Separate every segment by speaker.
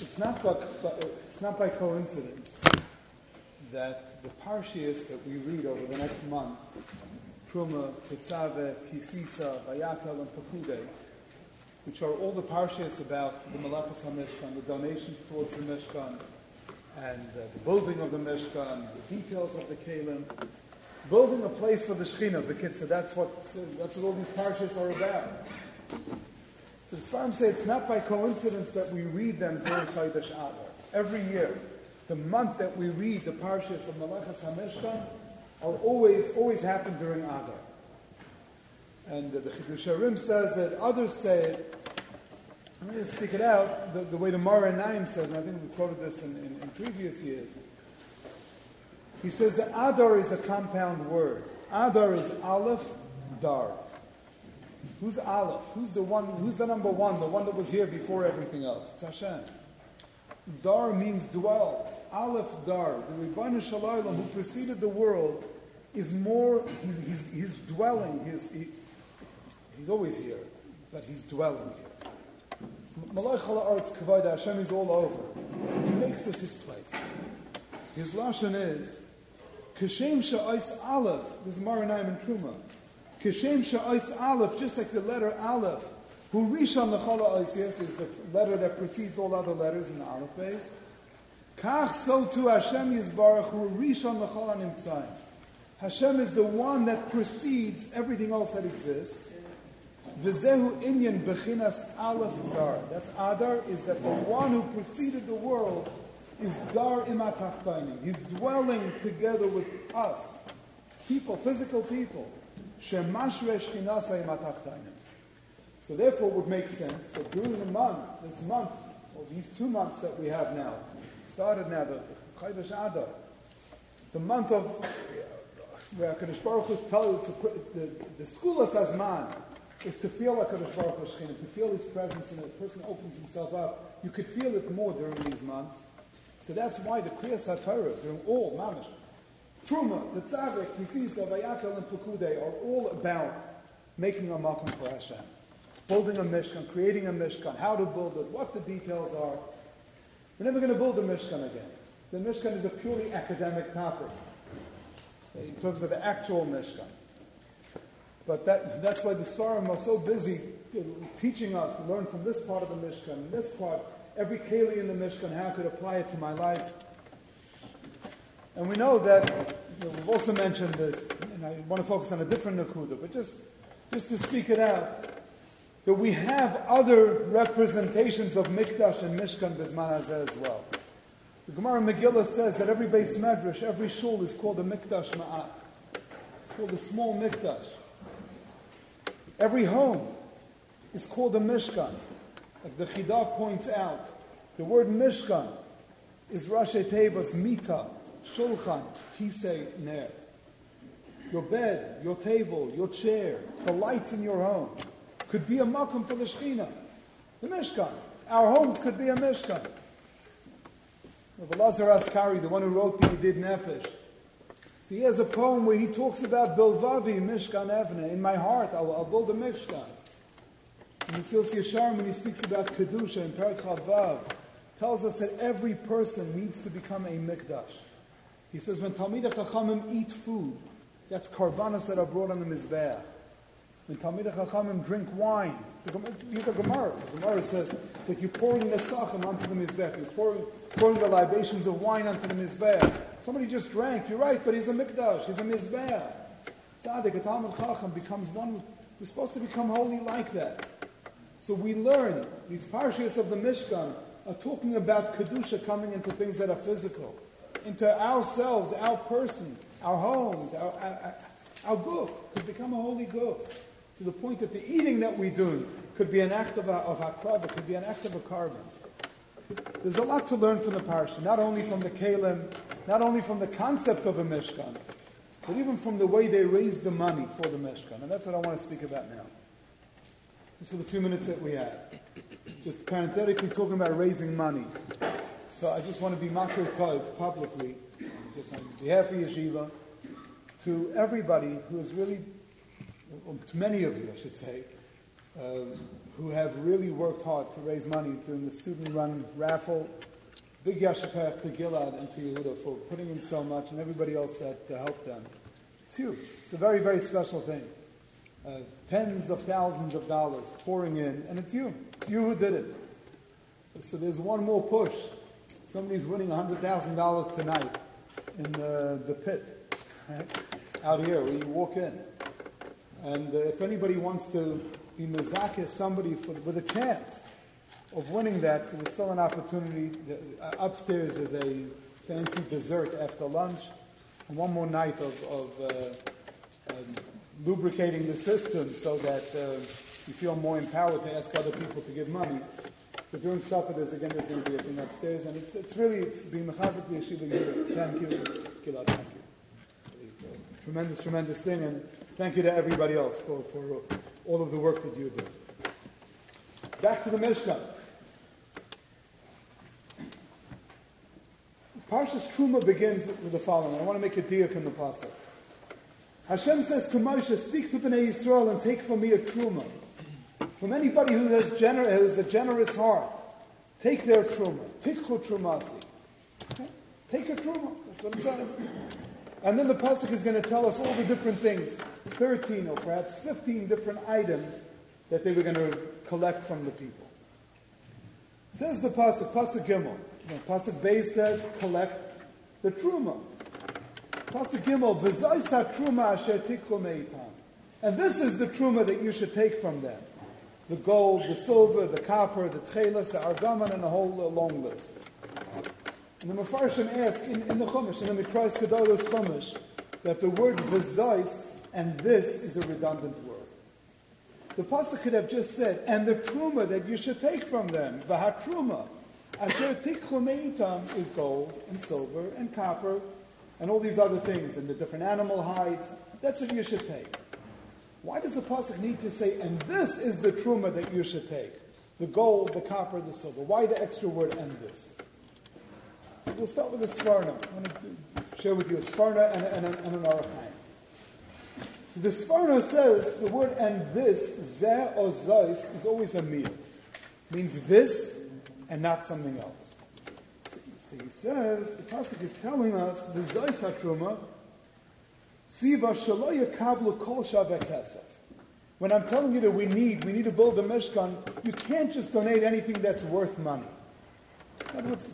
Speaker 1: It's not by, it's not by coincidence that the parshias that we read over the next month, Truma, Tetzave, Kisisa, Vayakal, and Pekudei, which are all the parshias about the Malachas HaMishkan, the donations towards the Mishkan, and uh, the building of the Mishkan, the details of the Kalim, building a place for the Shekhinah, the Kitzah. That's what, that's what all these parshias are about. So the Sfarim say it's not by coincidence that we read them during Chodesh Adar. Every year, the month that we read the parshas of Malachas HaMishkan are always, always happen during Adar. And the Chidush says it, others say it. I'm going to speak it out the, the way the Me'or Einayim says, and I think we quoted this in, in, in previous years. He says that Adar is a compound word. Adar is Aleph, Dar. Who's Aleph? Who's the one? Who's the number one? The one that was here before everything else? It's Hashem. Dar means dwells. Aleph Dar. The Rebbeinu Shalom who preceded the world is more. He's, he's, he's dwelling. He's, he, he's always here, but he's dwelling here. Malach Arts Kavada Hashem is all over. He makes this his place. His lashon is Kashem Sha'is Aleph. This is Me'or Einayim and Truma. Kishem Sha'is Aleph, just like the letter Aleph, who Rishon Lechala Oisias is the letter that precedes all other letters in the Aleph base. Kach so too Hashem Yisbarach, who Rishon Lechala Nimtzayim. Hashem is the one that precedes everything else that exists. V'zehu inyan bechinas aleph dar. That's Adar, is that the one who preceded the world is dar imatachtanim. He's dwelling together with us. People, physical people. So therefore, it would make sense that during the month, this month, or these two months that we have now, started now, the Chodesh Adar, the month of where Hakadosh Baruch Hu tells the, the school of Sazman is to feel like Hakadosh Baruch Hu to feel His presence, and a person opens himself up. You could feel it more during these months. So that's why the Kriyas HaTorah, during all Mamish, Truma, Tetzave, Kisisa, Vayakal, and Pekudei are all about making a makom for Hashem. Building a Mishkan, creating a Mishkan, how to build it, what the details are. We're never going to build a Mishkan again. The Mishkan is a purely academic topic in terms of the actual Mishkan. But that, that's why the Svarim are so busy teaching us, learn from this part of the Mishkan, this part, every Keli in the Mishkan, how I could apply it to my life. And we know that, you know, we've also mentioned this, and I want to focus on a different Nakuda, but just, just to speak it out, that we have other representations of Mikdash and Mishkan Bizman as well. The Gemara Megillah says that every beis medrash, every shul is called a Mikdash Ma'at. It's called a small Mikdash. Every home is called a Mishkan. Like the Chidah points out, the word Mishkan is Rashi Tevas Mita, shulchan, kisei, ner. Your bed, your table, your chair, the lights in your home could be a makom for the Shekhinah, the Mishkan. Our homes could be a Mishkan. Rabbi Lazar Azikri, the one who wrote the Yedid Nefesh, so he has a poem where he talks about Bilvavi, Mishkan Evne. In my heart, I'll, I'll build a Mishkan. And Mesilas Yesharim, when he speaks about Kedusha in Perek Chavav, tells us that every person needs to become a Mikdash. He says when Talmidei Chachamim eat food, that's karbanas that are brought on the mizbeach. When Talmidei Chachamim drink wine, these are Gemaras. The Gemara says it's like you're pouring the sachem onto the mizbeach. You're pouring, pouring the libations of wine onto the mizbeach. Somebody just drank. You're right, but he's a mikdash. He's a mizbeach. Tzaddik, a Talmud Chacham becomes one. We're supposed to become holy like that. So we learn these parshas of the Mishkan are talking about kedusha coming into things that are physical into ourselves, our person, our homes, our, our, our goof could become a holy goof to the point that the eating that we do could be an act of, a, of it could be an act of a carbon. There's a lot to learn from the parsha, not only from the kalim, not only from the concept of a mishkan, but even from the way they raised the money for the mishkan. And that's what I want to speak about now. Just for the few minutes that we have. Just parenthetically talking about raising money. So I just want to be Makar Tov publicly, just on behalf of Yeshiva, to everybody who is really, to many of you, I should say, um, who have really worked hard to raise money during the student-run raffle. Big Yashapach to Gilad and to Yehuda for putting in so much, and everybody else that uh, helped them. It's huge. It's a very, very special thing. Uh, tens of thousands of dollars pouring in, and it's you. It's you who did it. So there's one more push. Somebody's winning $100,000 tonight in the, the pit, right? out here where you walk in. And uh, if anybody wants to be mezakeh somebody for, with a chance of winning that, so there's still an opportunity. Uh, upstairs is a fancy dessert after lunch, and one more night of, of uh, um, lubricating the system so that uh, you feel more empowered to ask other people to give money. But during supper, there's again there's going to be a thing upstairs, and it's, it's really it's being mechazik the yeshiva. Thank you, Gilad. Thank you. Tremendous, tremendous thing, and thank you to everybody else for, for all of the work that you do. Back to the Mishkan. Parshas Truma begins with the following. I want to make a diak in the pasuk. Hashem says to Moshe, "Speak to Bnei Yisrael and take from me a truma." From anybody who has, gener- who has a generous heart, take their truma. Tikhu trumasi. Okay? Take a truma. That's what it says. And then the pasuk is going to tell us all the different things, thirteen or perhaps fifteen different items that they were going to collect from the people. Says the pasuk, pasuk gimel. Pasuk Beis says, collect the truma. Pasuk gimel, v'zaysa truma asher tikhu meitam. And this is the truma that you should take from them the gold, the silver, the copper, the tchelas, the argaman, and a whole uh, long list. And the Mepharshim ask in, in the Chumash, in the Mikraos Gedolos Chumash, that the word vizais and this is a redundant word. The pasuk could have just said, and the truma that you should take from them, v'hatruma, asher tikchu meitam is gold and silver and copper and all these other things and the different animal hides. That's what you should take. Why does the pasuk need to say, and this is the truma that you should take? The gold, the copper, the silver. Why the extra word and this? We'll start with the Sforno. I want to share with you a Sforno and, and, and an Ohr HaChaim. So the Sforno says the word and this, zeh or zais, is always a miyut. Means this and not something else. So, so he says, the Pasuk is telling us, the zais hatruma, tziva shalo yakablu kol kesef. When I'm telling you that we need, we need to build a Mishkan, you can't just donate anything that's worth money. In other words,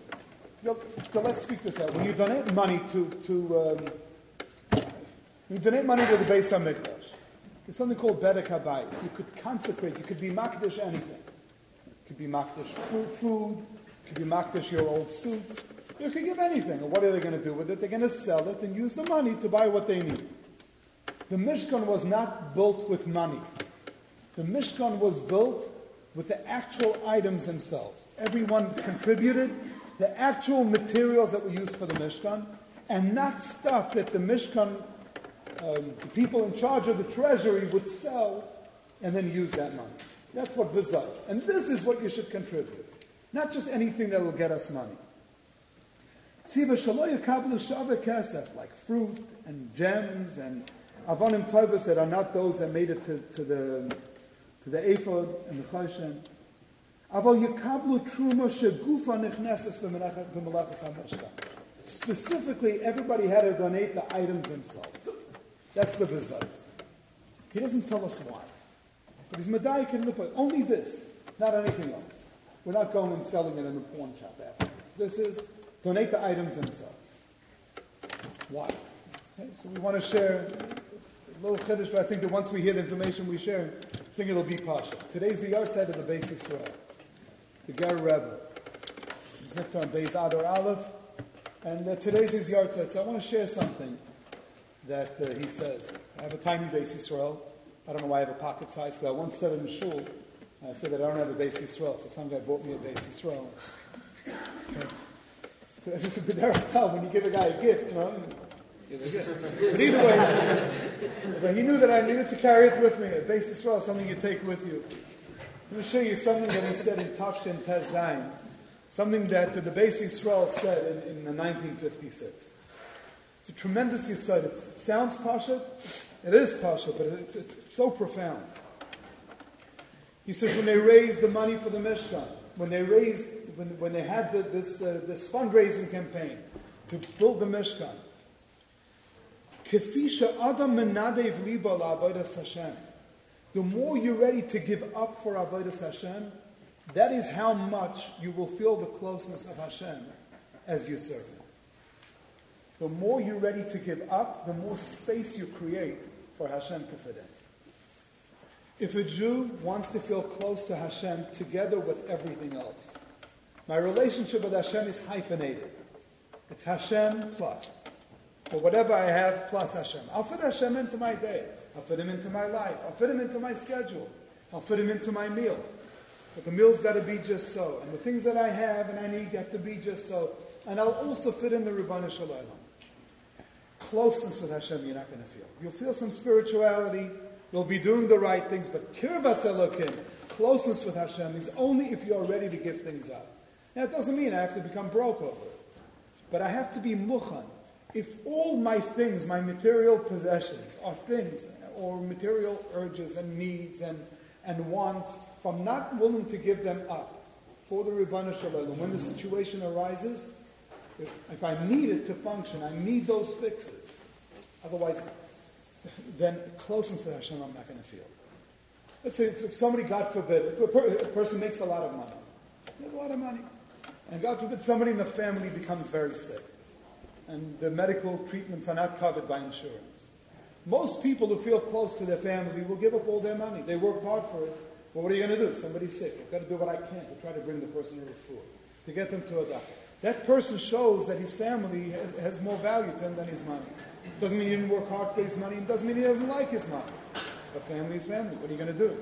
Speaker 1: let's speak this out. When you donate money to, to um, you donate money to the Beis Hamikdash, there's something called Bedek HaBayis. You could consecrate, you could be Makdish anything. You could be Makdish food, you could be Makdish your old suits. You could give anything. What are they going to do with it? They're going to sell it and use the money to buy what they need. The Mishkan was not built with money. The Mishkan was built with the actual items themselves. Everyone contributed the actual materials that were used for the Mishkan, and not stuff that the Mishkan, um, the people in charge of the treasury would sell and then use that money. That's what this does. And this is what you should contribute. Not just anything that will get us money. Like fruit and gems and avanim tovas that are not those that made it to, to the to the ephod and the choshen. Specifically, everybody had to donate the items themselves. That's the bezos. He doesn't tell us why. But he's the point. Only this, not anything else. We're not going and selling it in the pawn shop afterwards. This is donate the items themselves. Why? Okay, so we want to share a little chiddush, but I think that once we hear the information we share, I think it'll be pasha. Today's the yard side of the Beis Yisrael the Ger Rebbe. He's left on Beis Adar Aleph. And uh, today's his yahrzeit. So I want to share something that uh, he says. I have a tiny Beis Yisrael. I don't know why I have a pocket size, because I once said in the shul, I said that I don't have a Beis Yisrael. So some guy bought me a Beis Yisrael. Okay. So it's a b'derech when you give a guy a gift, you know, but either way, but he knew that I needed to carry it with me. A Beis Yisrael, something you take with you. Let me show you something that he said in Tafshin Tezain, something that the Beis Yisrael said in, in 1956. It's a tremendous yisod. It sounds pasha, it is pasha, but it's, it's, it's so profound. He says when they raised the money for the Mishkan, when they raised, when, when they had the, this, uh, this fundraising campaign to build the Mishkan, adam Hashem. The more you're ready to give up for avodas Hashem, that is how much you will feel the closeness of Hashem as you serve Him. The more you're ready to give up, the more space you create for Hashem to fit in. If a Jew wants to feel close to Hashem together with everything else, my relationship with Hashem is hyphenated. It's Hashem plus. Or whatever I have plus Hashem. I'll fit Hashem into my day. I'll fit him into my life. I'll fit him into my schedule. I'll fit him into my meal. But the meal's got to be just so. And the things that I have and I need have to be just so. And I'll also fit in the Rabbanu Shalom. Closeness with Hashem you're not going to feel. You'll feel some spirituality. You'll be doing the right things. But kirvas elokim, closeness with Hashem, is only if you're ready to give things up. Now, it doesn't mean I have to become broke over it. But I have to be mukhan. If all my things, my material possessions, are things or material urges and needs and, and wants, if I'm not willing to give them up for the Ribbana Shalom, when the situation arises, if, if I need it to function, I need those fixes. Otherwise, then closeness to Hashem I'm not going to feel. Let's say if, somebody, God forbid, if a, per, a person makes a lot of money, has a lot of money, and God forbid somebody in the family becomes very sick, and the medical treatments are not covered by insurance. Most people who feel close to their family will give up all their money. They worked hard for it. But what are you going to do? Somebody's sick. I've got to do what I can to try to bring the person to food, to get them to a doctor. That person shows that his family has more value to him than his money. Doesn't mean he didn't work hard for his money. It doesn't mean he doesn't like his money. But family is family. What are you going to do?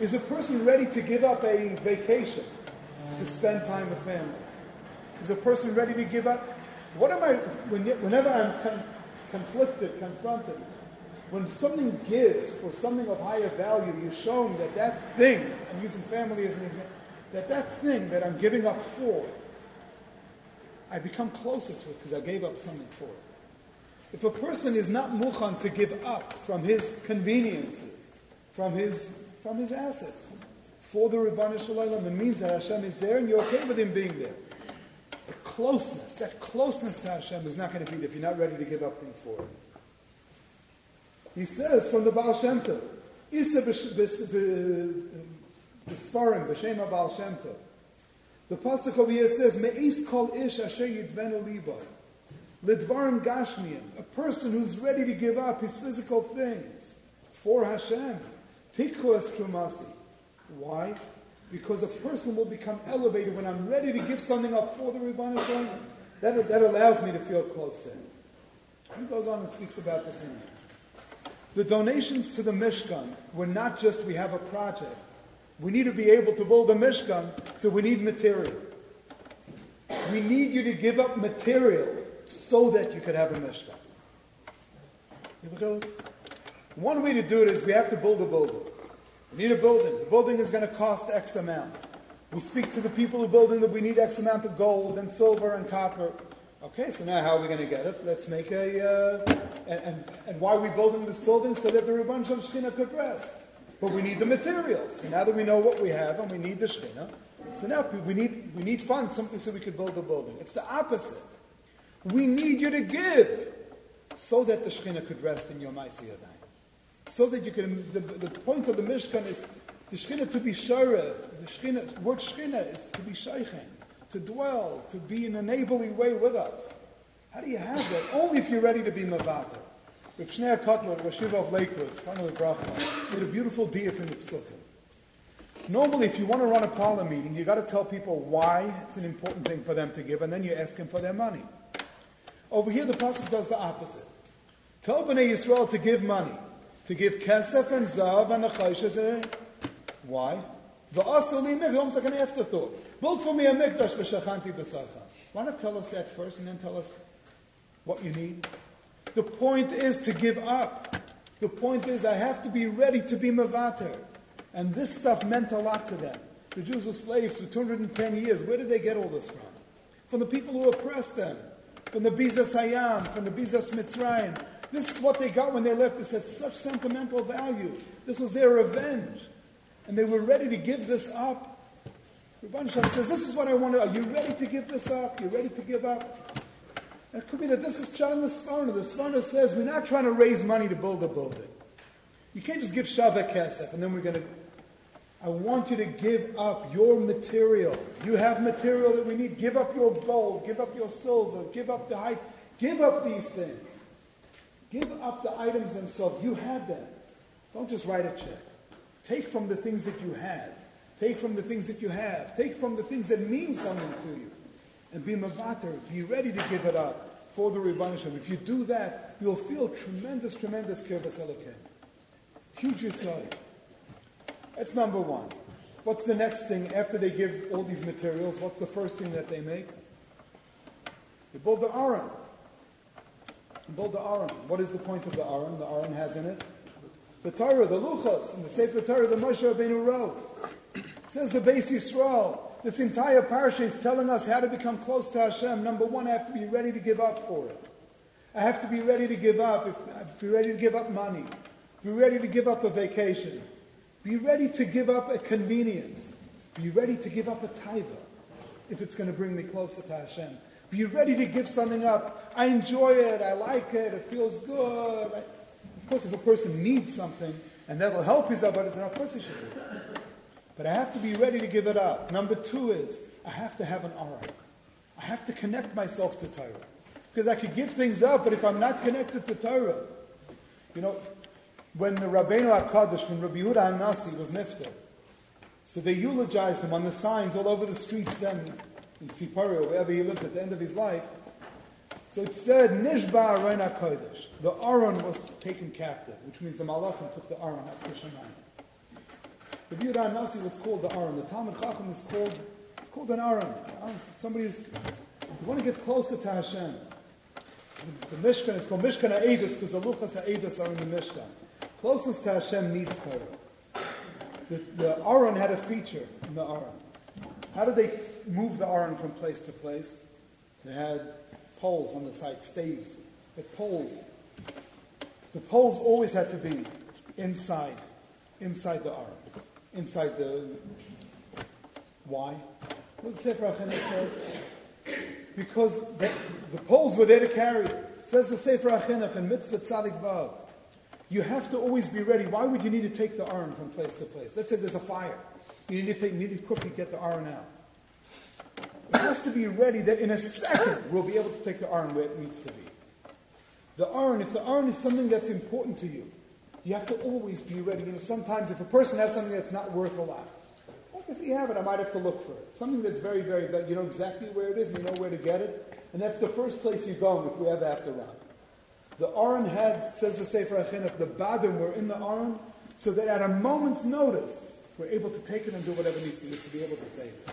Speaker 1: Is a person ready to give up a vacation to spend time with family? Is a person ready to give up? What am I, whenever I'm conflicted, confronted. When something gives for something of higher value, you're showing that that thing, I'm using family as an example, that that thing that I'm giving up for, I become closer to it because I gave up something for it. If a person is not mukhan to give up from his conveniences, from his, from his assets, for the Ribbana Shalom, it means that Hashem is there and you're okay with him being there the closeness, that closeness to Hashem is not going to be there if you're not ready to give up things for Him. He says from the Baal Shem Tov, Isa b'sfarim, b'shem Baal Shem Tov. The pasuk over here says, "Me'is kol ish asher yidvenu liba." Lidvarim gashmiyim, a person who's ready to give up his physical things for Hashem. Tikhu es trumasi. Why? because a person will become elevated when I'm ready to give something up for the Shalom. That, that allows me to feel close to him. He goes on and speaks about this in The donations to the Mishkan were not just we have a project. We need to be able to build a Mishkan, so we need material. We need you to give up material so that you could have a Mishkan. One way to do it is we have to build a building. We need a building. The building is going to cost X amount. We speak to the people who building that we need X amount of gold and silver and copper. Okay, so now how are we going to get it? Let's make a. Uh, and, and, and, why are we building this building? So that the Rabban Shem Shechina could rest. But we need the materials. So now that we know what we have and we need the Shechina, so now we need, we need funds simply so we could build a building. It's the opposite. We need you to give so that the Shechina could rest in your Maisiyadai so that you can, the, the point of the Mishkan is the Shekhinah to be Shara, the Shekhinah, word Shekhinah is to be Sheichen, to dwell, to be in an enabling way with us. How do you have that? Only if you're ready to be Mavata. Reb Shneur Kotler, Rashiva of Lakewood, Chana Bracha, did a beautiful diak in the Psukim. Normally, if you want to run a parlor meeting, you got to tell people why it's an important thing for them to give, and then you ask them for their money. Over here, the pasuk does the opposite. Tell Bnei Yisrael to give money to give kesef and zav and a Why? The asuli mikdash, almost like an afterthought. Build for me a mikdash v'shachanti b'sarcha. Why not tell us that first and then tell us what you need? The point is to give up. The point is I have to be ready to be mavater. And this stuff meant a lot to them. The Jews were slaves for 210 years. Where did they get all this from? From the people who oppressed them. From the Bizas Hayam, from the Bizas Mitzrayim, this is what they got when they left. This had such sentimental value. This was their revenge. and they were ready to give this up. Rabban Shem says, This is what I want to. Are you ready to give this up? You're ready to give up? And it could be that this is in the Sforno. The Sforno says, We're not trying to raise money to build a building. You can't just give Shavah Kesef and then we're going to. I want you to give up your material. You have material that we need. Give up your gold, give up your silver, give up the heights, give up these things. Give up the items themselves. You had them. Don't just write a check. Take from the things that you had. Take from the things that you have. Take from the things that mean something to you. And be mavater. Be ready to give it up for the Rebbeinu If you do that, you'll feel tremendous, tremendous kirbas elokim. Huge Yisrael. That's number one. What's the next thing after they give all these materials? What's the first thing that they make? They build the Aron. Build the. What is the point of the Aron? The Aron has in it the Torah, the Luchos, and the Sefer Torah, the Moshe Rabbeinu wrote. Says the Beis Yisrael. This entire parsha is telling us how to become close to Hashem. Number one, I have to be ready to give up for it. I have to be ready to give up. If, I have to be ready to give up money. Be ready to give up a vacation. Be ready to give up a convenience. Be ready to give up a taiva if it's going to bring me closer to Hashem. Be ready to give something up. I enjoy it. I like it. It feels good. I, of course, if a person needs something and that'll help his avodah, then of course he should. But I have to be ready to give it up. Number two is I have to have an aura. I have to connect myself to Torah. Because I could give things up, but if I'm not connected to Torah, you know, when the Rabbeinu HaKadosh, when Rabbi Yehuda HaNasi was nifter, so they eulogized him on the signs all over the streets then in Tziparia, wherever he lived at the end of his life. So it said, Nishba Aron HaKodesh. The Aron was taken captive, which means the Malachim took the Aron up to Shemayim. The Yehuda Nasi was called the Aron. The Talmud Chacham is called, it's called an Aron. Somebody who's, you want to get closer to Hashem. The Mishkan is called Mishkan Ha'edus because the Luchas Ha'edus are in the Mishkan. Closeness to Hashem needs Torah. The, the Aron had a feature in the Aron. How did they move the Aron from place to place? They had poles on the side, staves, but poles. The poles always had to be inside, inside the ark, inside the. Why? What the Sefer HaChinuch says? Because the, the, poles were there to carry. Says the Sefer HaChinuch in Mitzvah Tzadik Vav. You have to always be ready. Why would you need to take the Aron from place to place? Let's say there's a fire. You need to, take, need to quickly get the Aron out. Has to be ready that in a second we'll be able to take the Aron where it needs to be. The Aron, if the Aron is something that's important to you, you have to always be ready. You know, sometimes if a person has something that's not worth a lot, well, does he have it? I might have to look for it. Something that's very, very. You know exactly where it is, you know where to get it. And that's the first place you go if we ever have to run. The Aron had, says the Sefer HaChinuch, the Badim were in the Aron, so that at a moment's notice, we're able to take it and do whatever needs to do to be able to save it.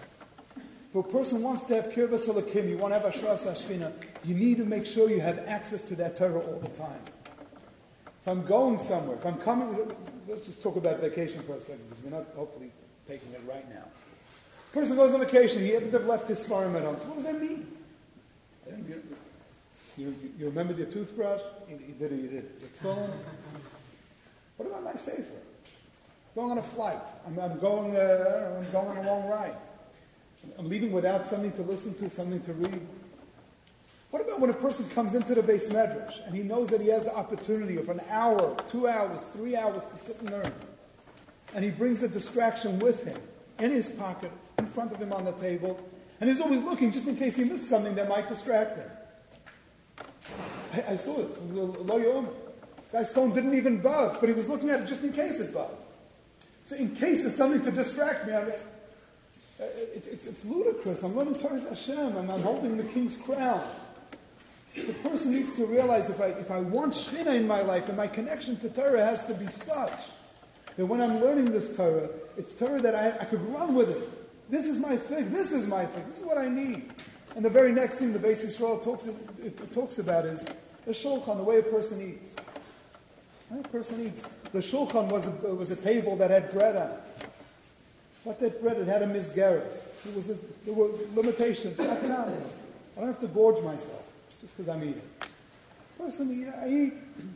Speaker 1: If a person wants to have kirbas elakim, you want to have ashras ashkina, you need to make sure you have access to that Torah all the time. If I'm going somewhere, if I'm coming, let's just talk about vacation for a second, because we're not hopefully taking it right now. Person goes on vacation, he hadn't have left his farm at home. So what does that mean? You, you, you remembered your toothbrush? You, did it, you did it. Phone? What about my safer? Going on a flight. I'm, I'm going, uh, I'm going on a long ride. I'm leaving without something to listen to, something to read. What about when a person comes into the beis medrash and he knows that he has the opportunity of an hour, two hours, three hours to sit and learn, and he brings a distraction with him in his pocket, in front of him on the table, and he's always looking just in case he missed something that might distract him. I, I saw this. Lo Guy's phone didn't even buzz, but he was looking at it just in case it buzzed. So in case there's something to distract me, I mean, uh, it's, it's, ludicrous. I'm learning Torah Hashem and I'm holding the king's crown. The person needs to realize if I, if I want Shechina in my life, and my connection to Torah has to be such that when I'm learning this Torah, it's Torah that I, I could run with it. This is my thing. This is my thing. This is what I need. And the very next thing the Beis Yisrael talks, it, it talks about is the shulchan, the way a person eats. The way a person eats. The shulchan was a, was a table that had bread on it. What that bread, it had a misgaris. There, was a, there were limitations. I don't have to gorge myself just because I'm eating. Personally, I eat.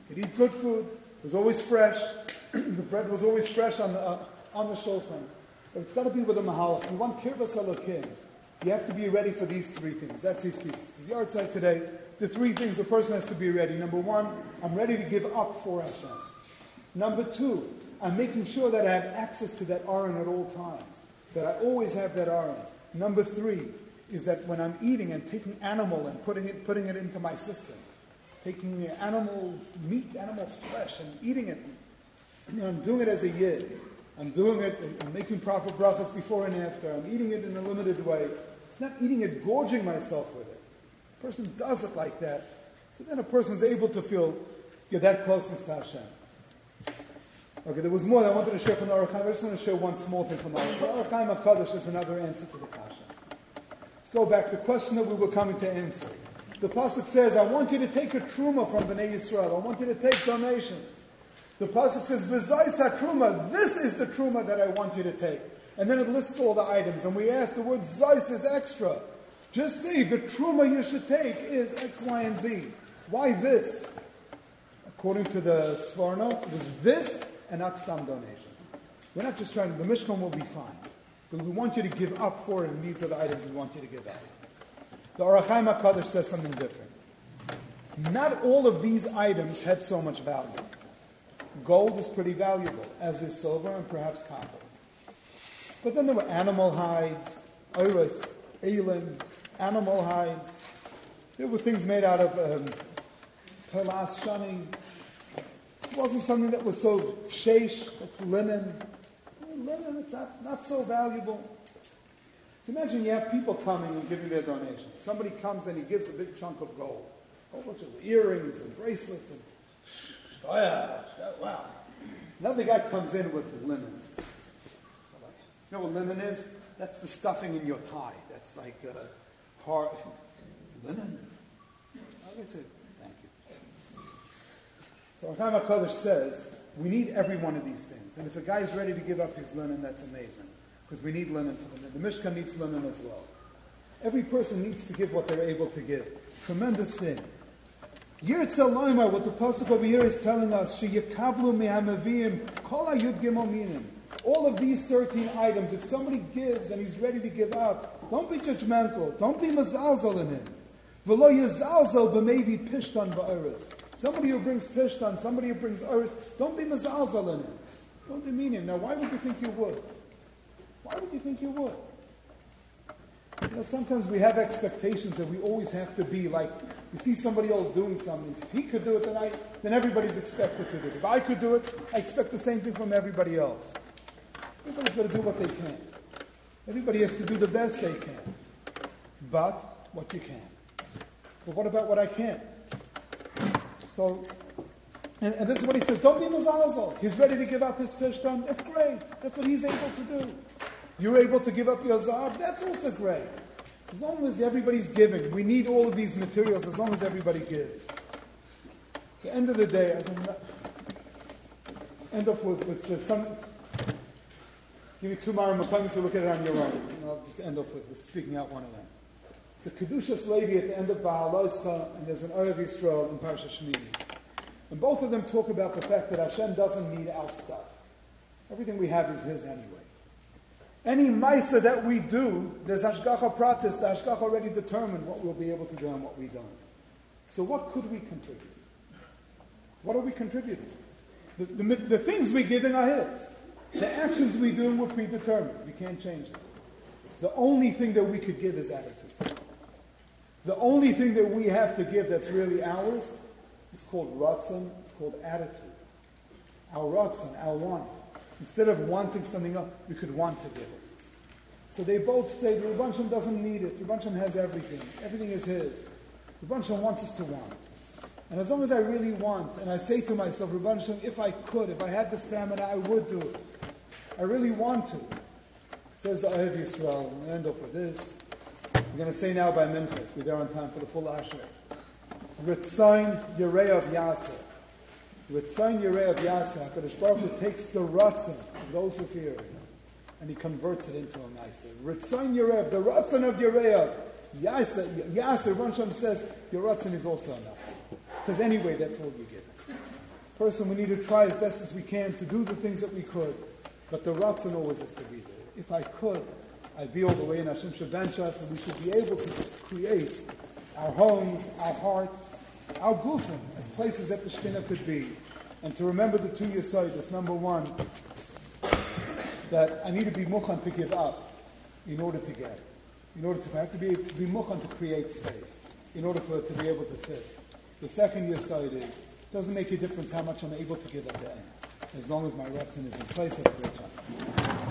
Speaker 1: I eat good food. It was always fresh. the bread was always fresh on the, uh, on the shulchan. But it's got to be with a mahalach. You want kirvas elokim. You have to be ready for these three things. That's his piece. It's his yahrzeit today. The three things a person has to be ready. Number one, I'm ready to give up for Hashem. Number two, I'm making sure that I have access to that aron at all times. That I always have that aron. Number three is that when I'm eating and taking animal and putting it, putting it into my system, taking animal meat, animal flesh, and eating it, know, I'm doing it as a yid. I'm doing it, I'm making proper brachas before and after. I'm eating it in a limited way. Not eating it, gorging myself with it. A person does it like that. So then a person is able to feel you're that closeness to Hashem. Okay, there was more that I wanted to share from the Chaim. I just want to share one small thing from the Chaim. HaKadosh is another answer to the Kasha. Let's go back to the question that we were coming to answer. The Pasuk says, I want you to take a truma from Bnei Yisrael. I want you to take donations. The Pasuk says, V'zais truma. This is the truma that I want you to take. And then it lists all the items. And we ask, the word zais is extra. Just see, the truma you should take is X, Y, and Z. Why this? According to the Sforno, it was this and not stam donations. We're not just trying, to the Mishkan will be fine. But we want you to give up for it, and these are the items we want you to give up. The Ohr HaChaim HaKadosh says something different. Not all of these items had so much value. Gold is pretty valuable, as is silver and perhaps copper. But then there were animal hides, iris, elim, animal hides. There were things made out of um, telas shani. It wasn't something that was so sheish, it's linen. Linen, it's not, not so valuable. So imagine you have people coming and giving their donation. Somebody comes and he gives a big chunk of gold, a whole bunch of earrings and bracelets and oh yeah, wow. Another guy comes in with linen. So like, you know what linen is? That's the stuffing in your tie. That's like uh, hard linen. I said, thank you. So Chaim HaKadosh says, we need every one of these things. And if a guy is ready to give up his linen, that's amazing. Because we need linen for the The Mishkan needs linen as well. Every person needs to give what they're able to give. Tremendous thing. Yirtza Loimar, what the Pasuk over here is telling us, Sheyakablu me'amavim, kol yud gimel All of these 13 items, if somebody gives and he's ready to give up, don't be judgmental. Don't be mazalzal in him. V'lo yazalzal b'mevi pishtan ba'eres. Somebody who brings pishtan, somebody who brings eres, don't be mazalzal in him. Don't demean him. Now, why would you think you would? Why would you think you would? You know, sometimes we have expectations that we always have to be like, we see somebody else doing something. If he could do it, then, then everybody's expected to do it. If I could do it, I expect the same thing from everybody else. Everybody's got to do what they can. Everybody has to do the best they can. But what you can. But what about what I can't? So, and, and this is what he says, don't be mazalzal. He's ready to give up his pishtan. That's great. That's what he's able to do. You're able to give up your zav, that's also great. As long as everybody's giving, we need all of these materials as long as everybody gives. The end of the day, as not, end up with, with, some, give you two appointments to look at it on your own. And I'll just end up with, with speaking out one of them. The Kedushas Levi at the end of Baal and there's an Ohev Yisrael in Parsha Shemini. And both of them talk about the fact that Hashem doesn't need our stuff. Everything we have is His anyway. Any Maisa that we do, there's Hashgacha Pratis, the Hashgacha already determined what we'll be able to do and what we don't. So what could we contribute? What are we contributing? The, the, the things we give in are His. The actions we do were predetermined. We can't change them. The only thing that we could give is attitude. The only thing that we have to give that's really ours is called ratzon, it's called attitude. Our ratzon, our want. Instead of wanting something else, we could want to give it. So they both say the Rebbeinu doesn't need it. Rebbeinu has everything. Everything is his. Rebbeinu wants us to want. And as long as I really want, and I say to myself, Rebbeinu if I could, if I had the stamina, I would do it. I really want to. Says the Ohev Yisrael, we'll end up with this. We're going to say now by Mincha, we're there on time for the full Asher. Ritzain Yerei of Yaseh. Ritzain Yerei of Yaseh, HaKadosh Baruch Hu takes the Ratzin of those who fear him, and he converts it into a Maisa. Ritzain Yerei, the Ratzin of Yerei Yaseh, Yaseh, Ron says, your Ratzin is also enough. Because anyway, that's all you get. Person, we need to try as best as we can to do the things that we could. But the Ratzon always has to be there. If I could, I'd be all the way in Hashem should bench us, and we should be able to create our homes, our hearts, our gufim as places that the Shekhinah could be. And to remember the two Yesodis, number one, that I need to be mukhan to give up in order to get. In order to, I have to be, to be mukhan to create space, in order for it to be able to fit. The second Yesod is, it doesn't make a difference how much I'm able to give at the end, as long as my Ratzin is in place. That's job.